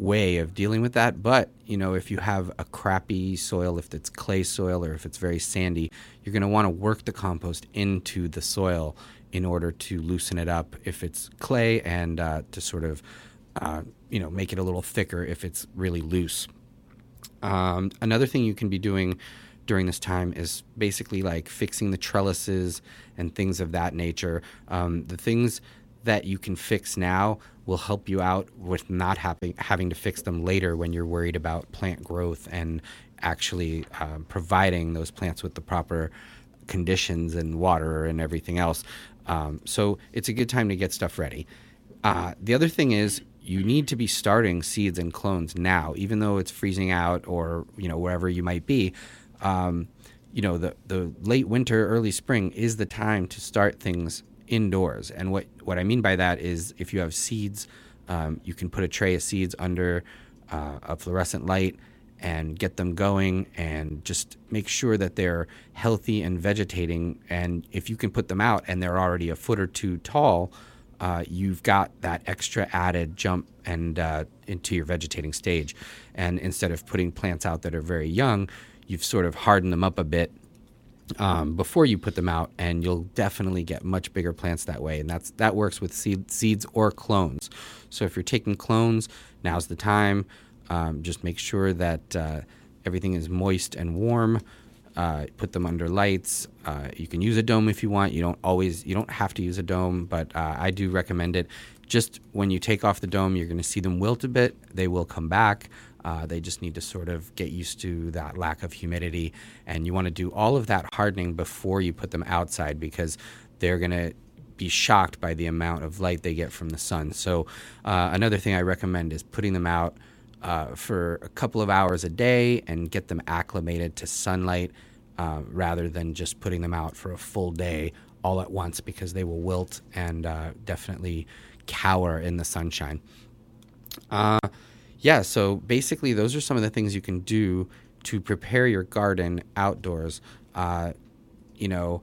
way of dealing with that. But, you know, if you have a crappy soil, if it's clay soil or if it's very sandy, you're going to want to work the compost into the soil in order to loosen it up if it's clay and uh, to sort of, uh, you know, make it a little thicker if it's really loose. Um, another thing you can be doing during this time is basically like fixing the trellises and things of that nature. Um, the things that you can fix now will help you out with not having having to fix them later when you're worried about plant growth and actually uh, providing those plants with the proper conditions and water and everything else. Um, so it's a good time to get stuff ready. Uh, the other thing is you need to be starting seeds and clones now, even though it's freezing out or you know wherever you might be. Um, you know the the late winter, early spring is the time to start things indoors. And what, what I mean by that is if you have seeds, um, you can put a tray of seeds under uh, a fluorescent light and get them going and just make sure that they're healthy and vegetating. And if you can put them out and they're already a foot or two tall, uh, you've got that extra added jump and uh, into your vegetating stage. And instead of putting plants out that are very young, you've sort of hardened them up a bit um, before you put them out, and you'll definitely get much bigger plants that way. And that's that works with seed, seeds or clones. So if you're taking clones, now's the time. Um, just make sure that uh, everything is moist and warm. Uh, put them under lights. Uh, you can use a dome if you want. You don't always, you don't have to use a dome, but uh, I do recommend it. Just when you take off the dome, you're going to see them wilt a bit. They will come back. Uh, they just need to sort of get used to that lack of humidity. And you want to do all of that hardening before you put them outside because they're going to be shocked by the amount of light they get from the sun. So, uh, another thing I recommend is putting them out uh, for a couple of hours a day and get them acclimated to sunlight uh, rather than just putting them out for a full day all at once because they will wilt and uh, definitely cower in the sunshine. Uh, yeah, so basically, those are some of the things you can do to prepare your garden outdoors. Uh, you know,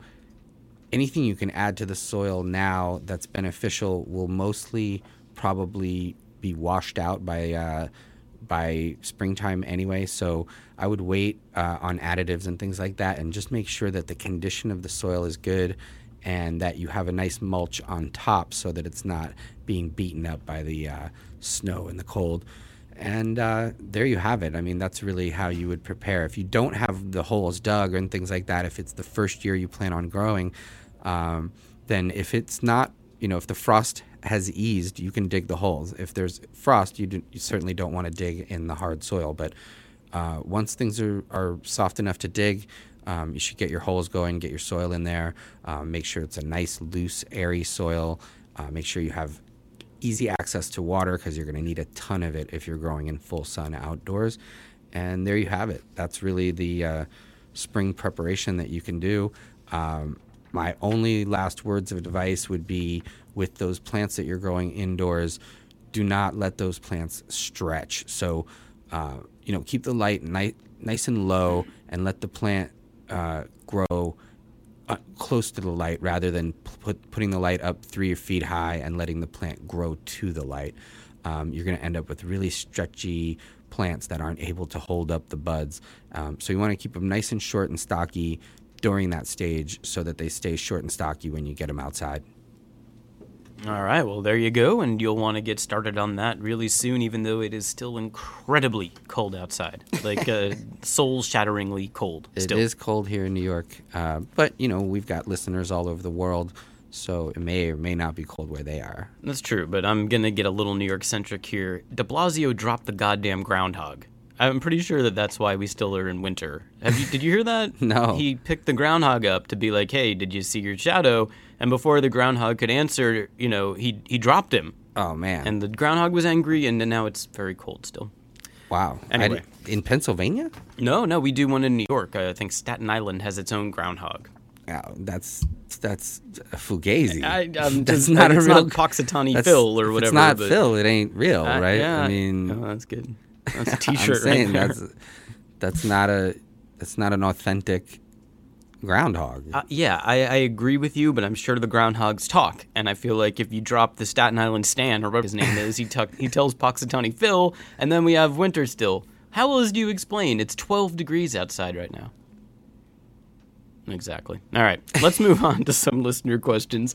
anything you can add to the soil now that's beneficial will mostly probably be washed out by uh, by springtime anyway. So I would wait uh, on additives and things like that, and just make sure that the condition of the soil is good, and that you have a nice mulch on top so that it's not being beaten up by the uh, snow and the cold. And uh, there you have it. I mean, that's really how you would prepare. If you don't have the holes dug and things like that, if it's the first year you plan on growing, um, then if it's not, you know, if the frost has eased, you can dig the holes. If there's frost, you, do, you certainly don't want to dig in the hard soil. But uh, once things are, are soft enough to dig, um, you should get your holes going, get your soil in there, um, make sure it's a nice, loose, airy soil. Uh, make sure you have easy access to water because you're going to need a ton of it if you're growing in full sun outdoors. And there you have it. That's really the uh, spring preparation that you can do. Um, my only last words of advice would be with those plants that you're growing indoors, do not let those plants stretch. So, uh, you know, keep the light ni- nice and low and let the plant uh, grow uh, close to the light rather than put, putting the light up three feet high and letting the plant grow to the light. Um, you're going to end up with really stretchy plants that aren't able to hold up the buds. Um, so you want to keep them nice and short and stocky during that stage so that they stay short and stocky when you get them outside. All right, well, there you go, and you'll want to get started on that really soon, even though it is still incredibly cold outside. Like, uh, soul shatteringly cold. It still. is cold here in New York, uh, but, you know, we've got listeners all over the world, so it may or may not be cold where they are. That's true, but I'm going to get a little New York centric here. De Blasio dropped the goddamn groundhog. I'm pretty sure that that's why we still are in winter. Have you, did you hear that? No. He picked the groundhog up to be like, "Hey, did you see your shadow?" And before the groundhog could answer, you know, he he dropped him. Oh man! and the groundhog was angry, and now it's very cold still. wow. I Anyway. di- in Pennsylvania? No, no, we do one in New York. I think Staten Island has its own groundhog. Yeah, that's that's fugazi. I, that's not a it's real not Punxsutawney Phil or whatever. It's not Phil. It ain't real, uh, right? Yeah, I mean, oh, that's good. That's a I'm T-shirt. saying right that's that's not a that's not an authentic groundhog. Uh, yeah, I, I agree with you, but I'm sure the groundhogs talk, and I feel like if you drop the Staten Island Stan or whatever his name is, he tuck, he tells Punxsutawney Phil, and then we have winter still. How else do you explain? It's 12 degrees outside right now. Exactly. All right, let's move on to some listener questions.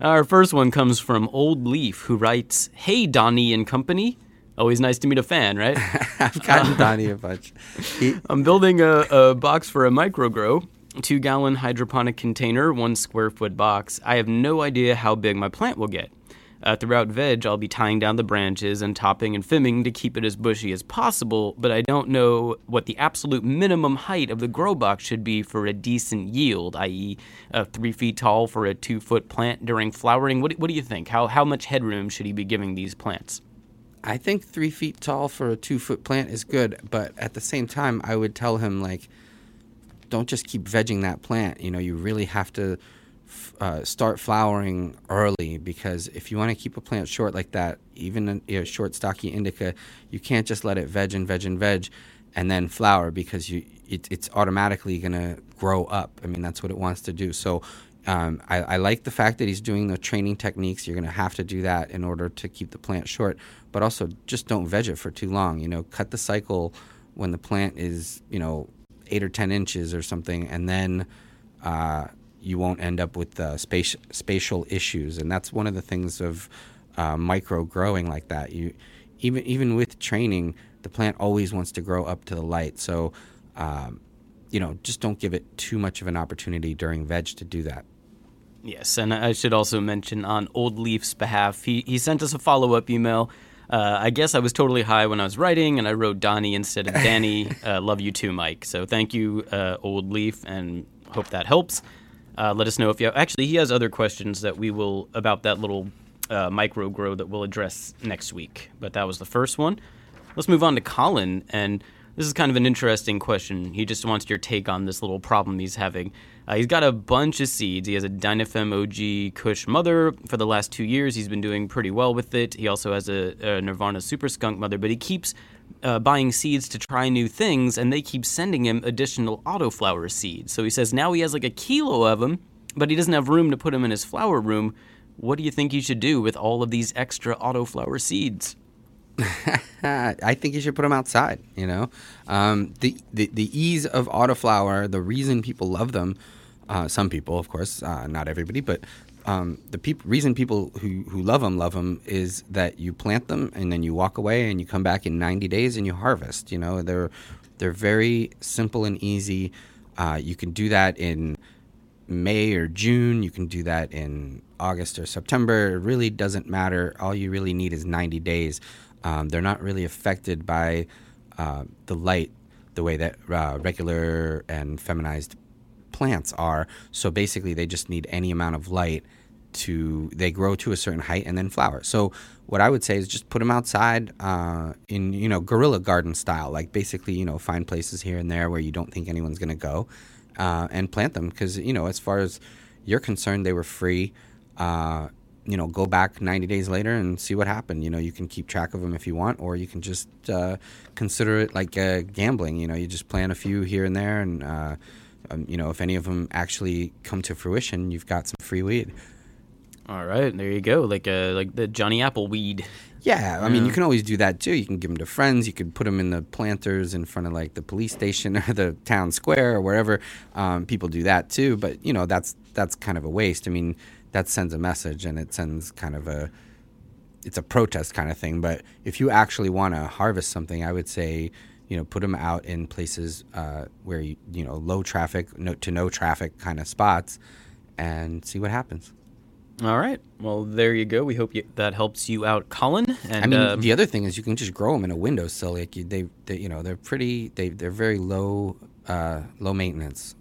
Our first one comes from Old Leaf, who writes, "Hey Donnie and company." Always nice to meet a fan, right? I've gotten Donnie a bunch. He, I'm building a, a box for a micro grow, two gallon hydroponic container, one square foot box. I have no idea how big my plant will get. Uh, throughout veg, I'll be tying down the branches and topping and fimming to keep it as bushy as possible, but I don't know what the absolute minimum height of the grow box should be for a decent yield, i.e., uh, three feet tall for a two foot plant during flowering. What, do- what do you think? How, how much headroom should he be giving these plants? I think three feet tall for a two foot plant is good, but at the same time, I would tell him like, don't just keep vegging that plant. You know, you really have to uh, start flowering early because if you want to keep a plant short like that, even a you know, short stocky indica, you can't just let it veg and veg and veg and then flower because you it, it's automatically gonna grow up. I mean, that's what it wants to do. So. Um, I, I like the fact that he's doing the training techniques. You're going to have to do that in order to keep the plant short, but also just don't veg it for too long. You know, cut the cycle when the plant is, you know, eight or ten inches or something, and then uh, you won't end up with space, spatial issues. And that's one of the things of uh, micro growing like that. You even even with training, the plant always wants to grow up to the light. So, um, you know, just don't give it too much of an opportunity during veg to do that. Yes, and I should also mention on Old Leaf's behalf, he, he sent us a follow up email. Uh, I guess I was totally high when I was writing, and I wrote Donnie instead of Danny. uh, love you too, Mike. So thank you, uh, Old Leaf, and hope that helps. Uh, let us know if you have, actually he has other questions that we will about that little uh, micro grow that we'll address next week. But that was the first one. Let's move on to Colin, and this is kind of an interesting question. He just wants your take on this little problem he's having. Uh, he's got a bunch of seeds. He has a Dinafem OG Kush mother. For the last two years, he's been doing pretty well with it. He also has a, a Nirvana Super Skunk mother, but he keeps uh, buying seeds to try new things, and they keep sending him additional autoflower seeds. So he says now he has like a kilo of them, but he doesn't have room to put them in his flower room. What do you think he should do with all of these extra autoflower seeds? I think you should put them outside. You know, um, the, the the ease of autoflower. The reason people love them, uh, some people, of course, uh, not everybody, but um, the peop- reason people who who love them love them is that you plant them and then you walk away and you come back in 90 days and you harvest. You know, they're they're very simple and easy. Uh, you can do that in May or June. You can do that in August or September. It really doesn't matter. All you really need is 90 days. Um, they're not really affected by uh, the light the way that uh, regular and feminized plants are. So basically, they just need any amount of light to they grow to a certain height and then flower. So what I would say is just put them outside uh, in you know guerrilla garden style, like basically you know find places here and there where you don't think anyone's going to go, uh, and plant them because you know as far as you're concerned, they were free. Uh, you know, go back 90 days later and see what happened. You know, you can keep track of them if you want, or you can just uh, consider it like gambling. You know, you just plant a few here and there, and uh, um, you know, if any of them actually come to fruition, you've got some free weed. All right, there you go. Like uh, like the Johnny Apple weed. Yeah, I mean, you can always do that too. You can give them to friends. You could put them in the planters in front of like the police station or the town square or wherever. Um, people do that too, but you know, that's that's kind of a waste. I mean, that sends a message and it sends kind of a it's a protest kind of thing. But if you actually want to harvest something, I would say, you know, put them out in places uh, where you, you know low traffic, no, to no traffic kind of spots, and see what happens. All right. Well, there you go. We hope you, that helps you out, Colin. And I mean, uh, the other thing is you can just grow them in a windowsill. Like you, they, they, you know, they're pretty. They, they're very low, uh, low maintenance.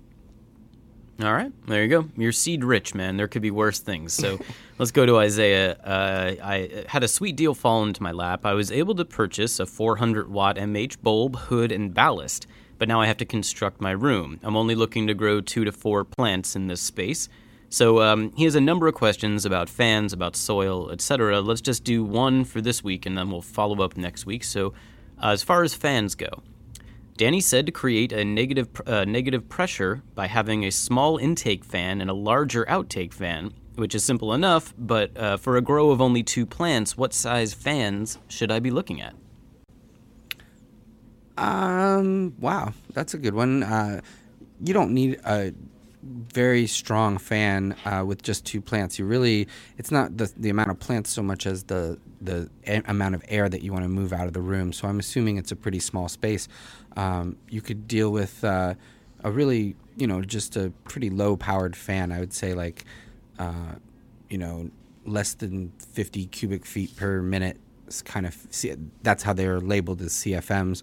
All right, there you go. You're seed rich, man. There could be worse things. So let's go to Isaiah. Uh, I had a sweet deal fall into my lap. I was able to purchase a 400 watt MH bulb, hood, and ballast, but now I have to construct my room. I'm only looking to grow two to four plants in this space. So um, he has a number of questions about fans, about soil, etc. Let's just do one for this week, and then we'll follow up next week. So, uh, as far as fans go, Danny said to create a negative uh, negative pressure by having a small intake fan and a larger outtake fan, which is simple enough. But uh, for a grow of only two plants, what size fans should I be looking at? Um, wow, that's a good one. Uh, you don't need a very strong fan uh, with just two plants. You really, it's not the the amount of plants so much as the the a- amount of air that you want to move out of the room. So I'm assuming it's a pretty small space. Um, you could deal with uh, a really, you know, just a pretty low powered fan. I would say like, uh, you know, less than 50 cubic feet per minute. Kind of that's how they're labeled as CFMs.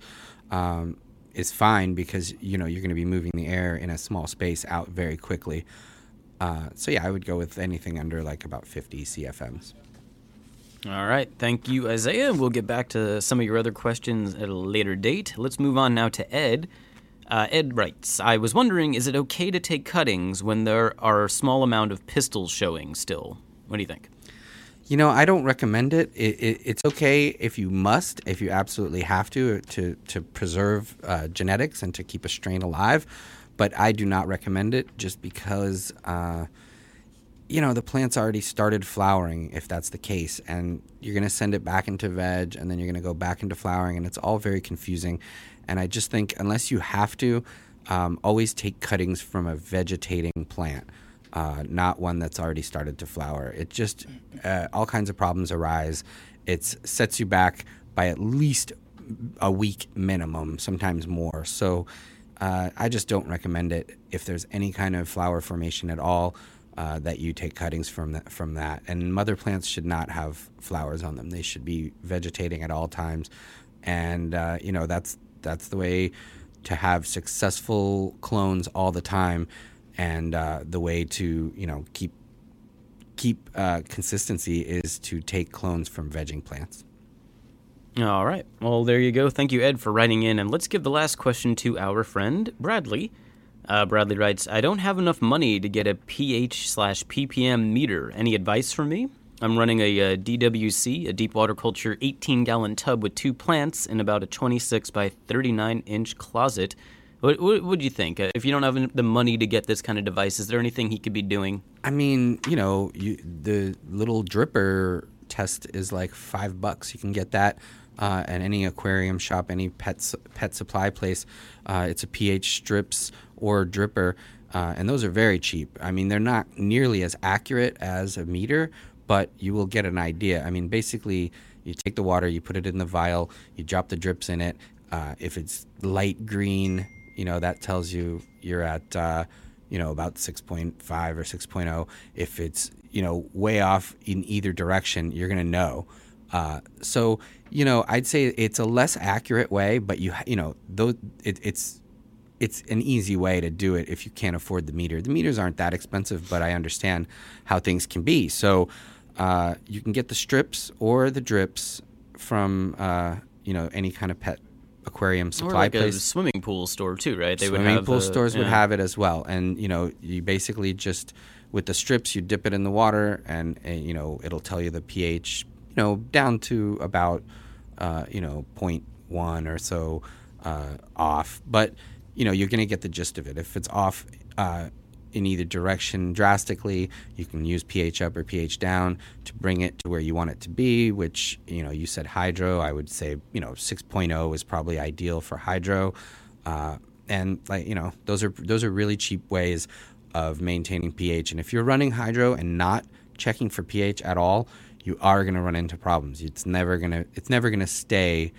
Um, is fine because you know you're going to be moving the air in a small space out very quickly. Uh, so yeah, I would go with anything under like about 50 CFMs. All right, thank you, Isaiah. We'll get back to some of your other questions at a later date. Let's move on now to Ed. Uh, Ed writes, I was wondering, is it okay to take cuttings when there are a small amount of pistils showing still? What do you think? You know, I don't recommend it. it, it it's okay if you must, if you absolutely have to, to, to preserve uh, genetics and to keep a strain alive. But I do not recommend it just because, uh, you know, the plant's already started flowering if that's the case. And you're going to send it back into veg and then you're going to go back into flowering. And it's all very confusing. And I just think, unless you have to, um, always take cuttings from a vegetating plant uh, not one that's already started to flower. It just uh, all kinds of problems arise. It sets you back by at least a week minimum, sometimes more. So uh, I just don't recommend it if there's any kind of flower formation at all. Uh, that you take cuttings from that, from that, and mother plants should not have flowers on them. They should be vegetating at all times, and uh, you know that's that's the way to have successful clones all the time and uh, the way to you know keep keep uh, consistency is to take clones from vegging plants. All right. Well, there you go. Thank you, Ed, for writing in. And let's give the last question to our friend Bradley. Uh, Bradley writes, "I don't have enough money to get a pH slash ppm meter. Any advice for me? I'm running a, a DWC, a deep water culture, 18 gallon tub with two plants in about a 26 by 39 inch closet." What would you think? Uh, if you don't have the money to get this kind of device, is there anything he could be doing? I mean, you know, you, the little dripper test is like five bucks. You can get that uh, at any aquarium shop, any pet pet supply place. Uh, it's a pH strips or dripper, uh, and those are very cheap. I mean, they're not nearly as accurate as a meter, but you will get an idea. I mean, basically, you take the water, you put it in the vial, you drop the drips in it. Uh, if it's light green, you know that tells you you're at uh, you know about 6.5 or 6.0 if it's you know way off in either direction you're going to know. Uh, so you know i'd say it's a less accurate way but you you know it, it's it's an easy way to do it if you can't afford the meter. The meters aren't that expensive but i understand how things can be. So uh, you can get the strips or the drips from uh, you know any kind of pet aquarium supply or like place. a swimming pool store too, right? They swimming would have pool a, stores yeah. would have it as well, and you know, you basically just with the strips, you dip it in the water, and, and you know, it'll tell you the pH, you know, down to about uh, you know 0.1 or so uh, off, but you know, you're going to get the gist of it. If it's off uh, in either direction drastically. You can use pH up or pH down to bring it to where you want it to be, which, you know, you said hydro. I would say, you know, 6.0 is probably ideal for hydro. Uh, and like, you know, those are those are really cheap ways of maintaining pH. And if you're running hydro and not checking for pH at all, you are going to run into problems. It's never going to it's never going to stay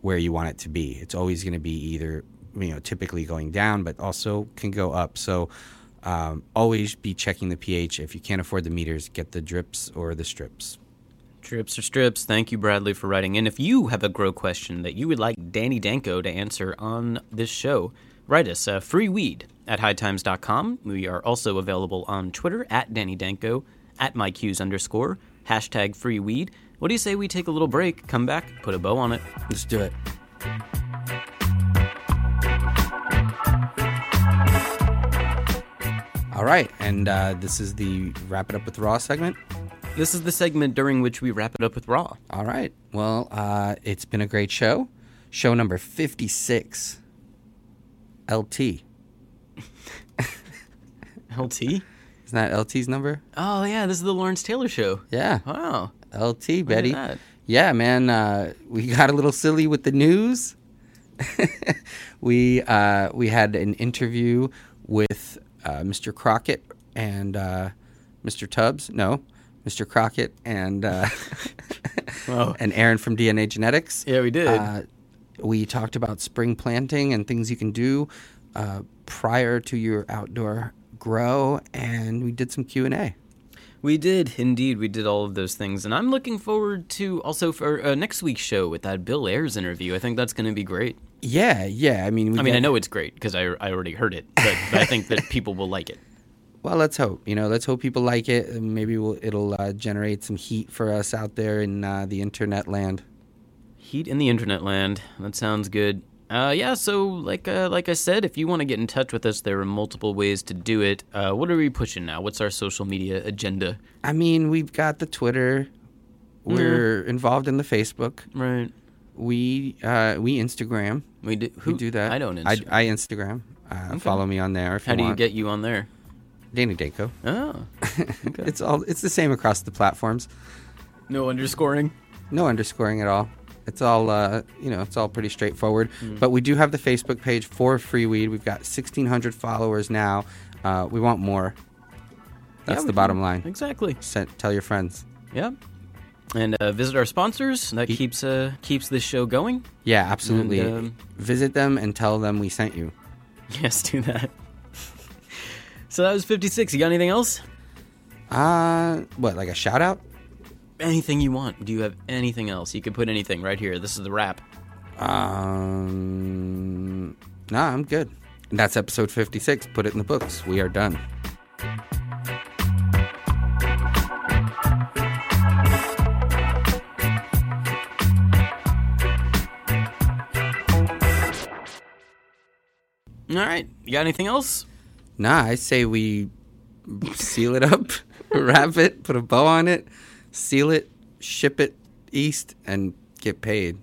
where you want it to be. It's always going to be either you know typically going down, but also can go up. So um, always be checking the pH. If you can't afford the meters, get the drips or the strips. Drips or strips. Thank you, Bradley, for writing in. If you have a grow question that you would like Danny Danko to answer on this show, write us uh, freeweed at hightimes.com. We are also available on Twitter at Danny Danko, at MyQs underscore, hashtag free weed. What do you say we take a little break, come back, put a bow on it? Let's do it. All right, and uh, this is the wrap it up with Raw segment. This is the segment during which we wrap it up with Raw. All right. Well, uh, it's been a great show. Show number 56. LT. LT. Isn't that LT's number? Oh, yeah, this is the Lawrence Taylor show. Yeah. Wow. LT, Betty. Yeah, man. Uh, we got a little silly with the news. we uh, we had an interview with Mr. Crockett and uh, Mr. Tubbs. No, Mr. Crockett and uh, Wow. and Aaron from DNA Genetics. Yeah, we did. Uh, we talked about spring planting and things you can do uh, prior to your outdoor grow, and we did some Q and A. We did, indeed. We did all of those things. And I'm looking forward to also for uh, next week's show with that Bill Ayers interview. I think that's going to be great. Yeah, yeah. I mean, we I mean, got- I know it's great because I, I already heard it, but, but I think that people will like it. Well, let's hope. You know, let's hope people like it. Maybe we'll, it'll uh, generate some heat for us out there in uh, the internet land. Heat in the internet land. That sounds good. Uh, yeah, so like uh, like I said, if you want to get in touch with us, there are multiple ways to do it. Uh, what are we pushing now? What's our social media agenda? I mean, we've got the Twitter. We're involved in the Facebook. Right. We uh, we Instagram. We do. Who we do that. I don't. I, Instagram. I Instagram. Uh, Follow me on there if How you do you want. get you on there? Danny Danko. Oh, okay. It's all. It's the same across the platforms. no underscoring. No underscoring at all. It's all, uh, you know, it's all pretty straightforward. Hmm. But we do have the Facebook page for Free Weed. We've got 1,600 followers now. Uh, we want more. That's Yeah, the bottom can- line. Exactly. Send, tell your friends. Yeah. And uh, visit our sponsors. That keeps uh, keeps this show going. Yeah, absolutely. And, um, Visit them and tell them we sent you. Yes, do that. so that was 56. You got anything else? Uh, what, like a shout out? Anything you want. Do you have anything else? You could put anything right here. This is the wrap. Um, nah, I'm good. And that's episode 56. Put it in the books. We are done. All right. You got anything else? Nah, I say we seal it up, wrap it, put a bow on it, seal it, ship it east, and get paid.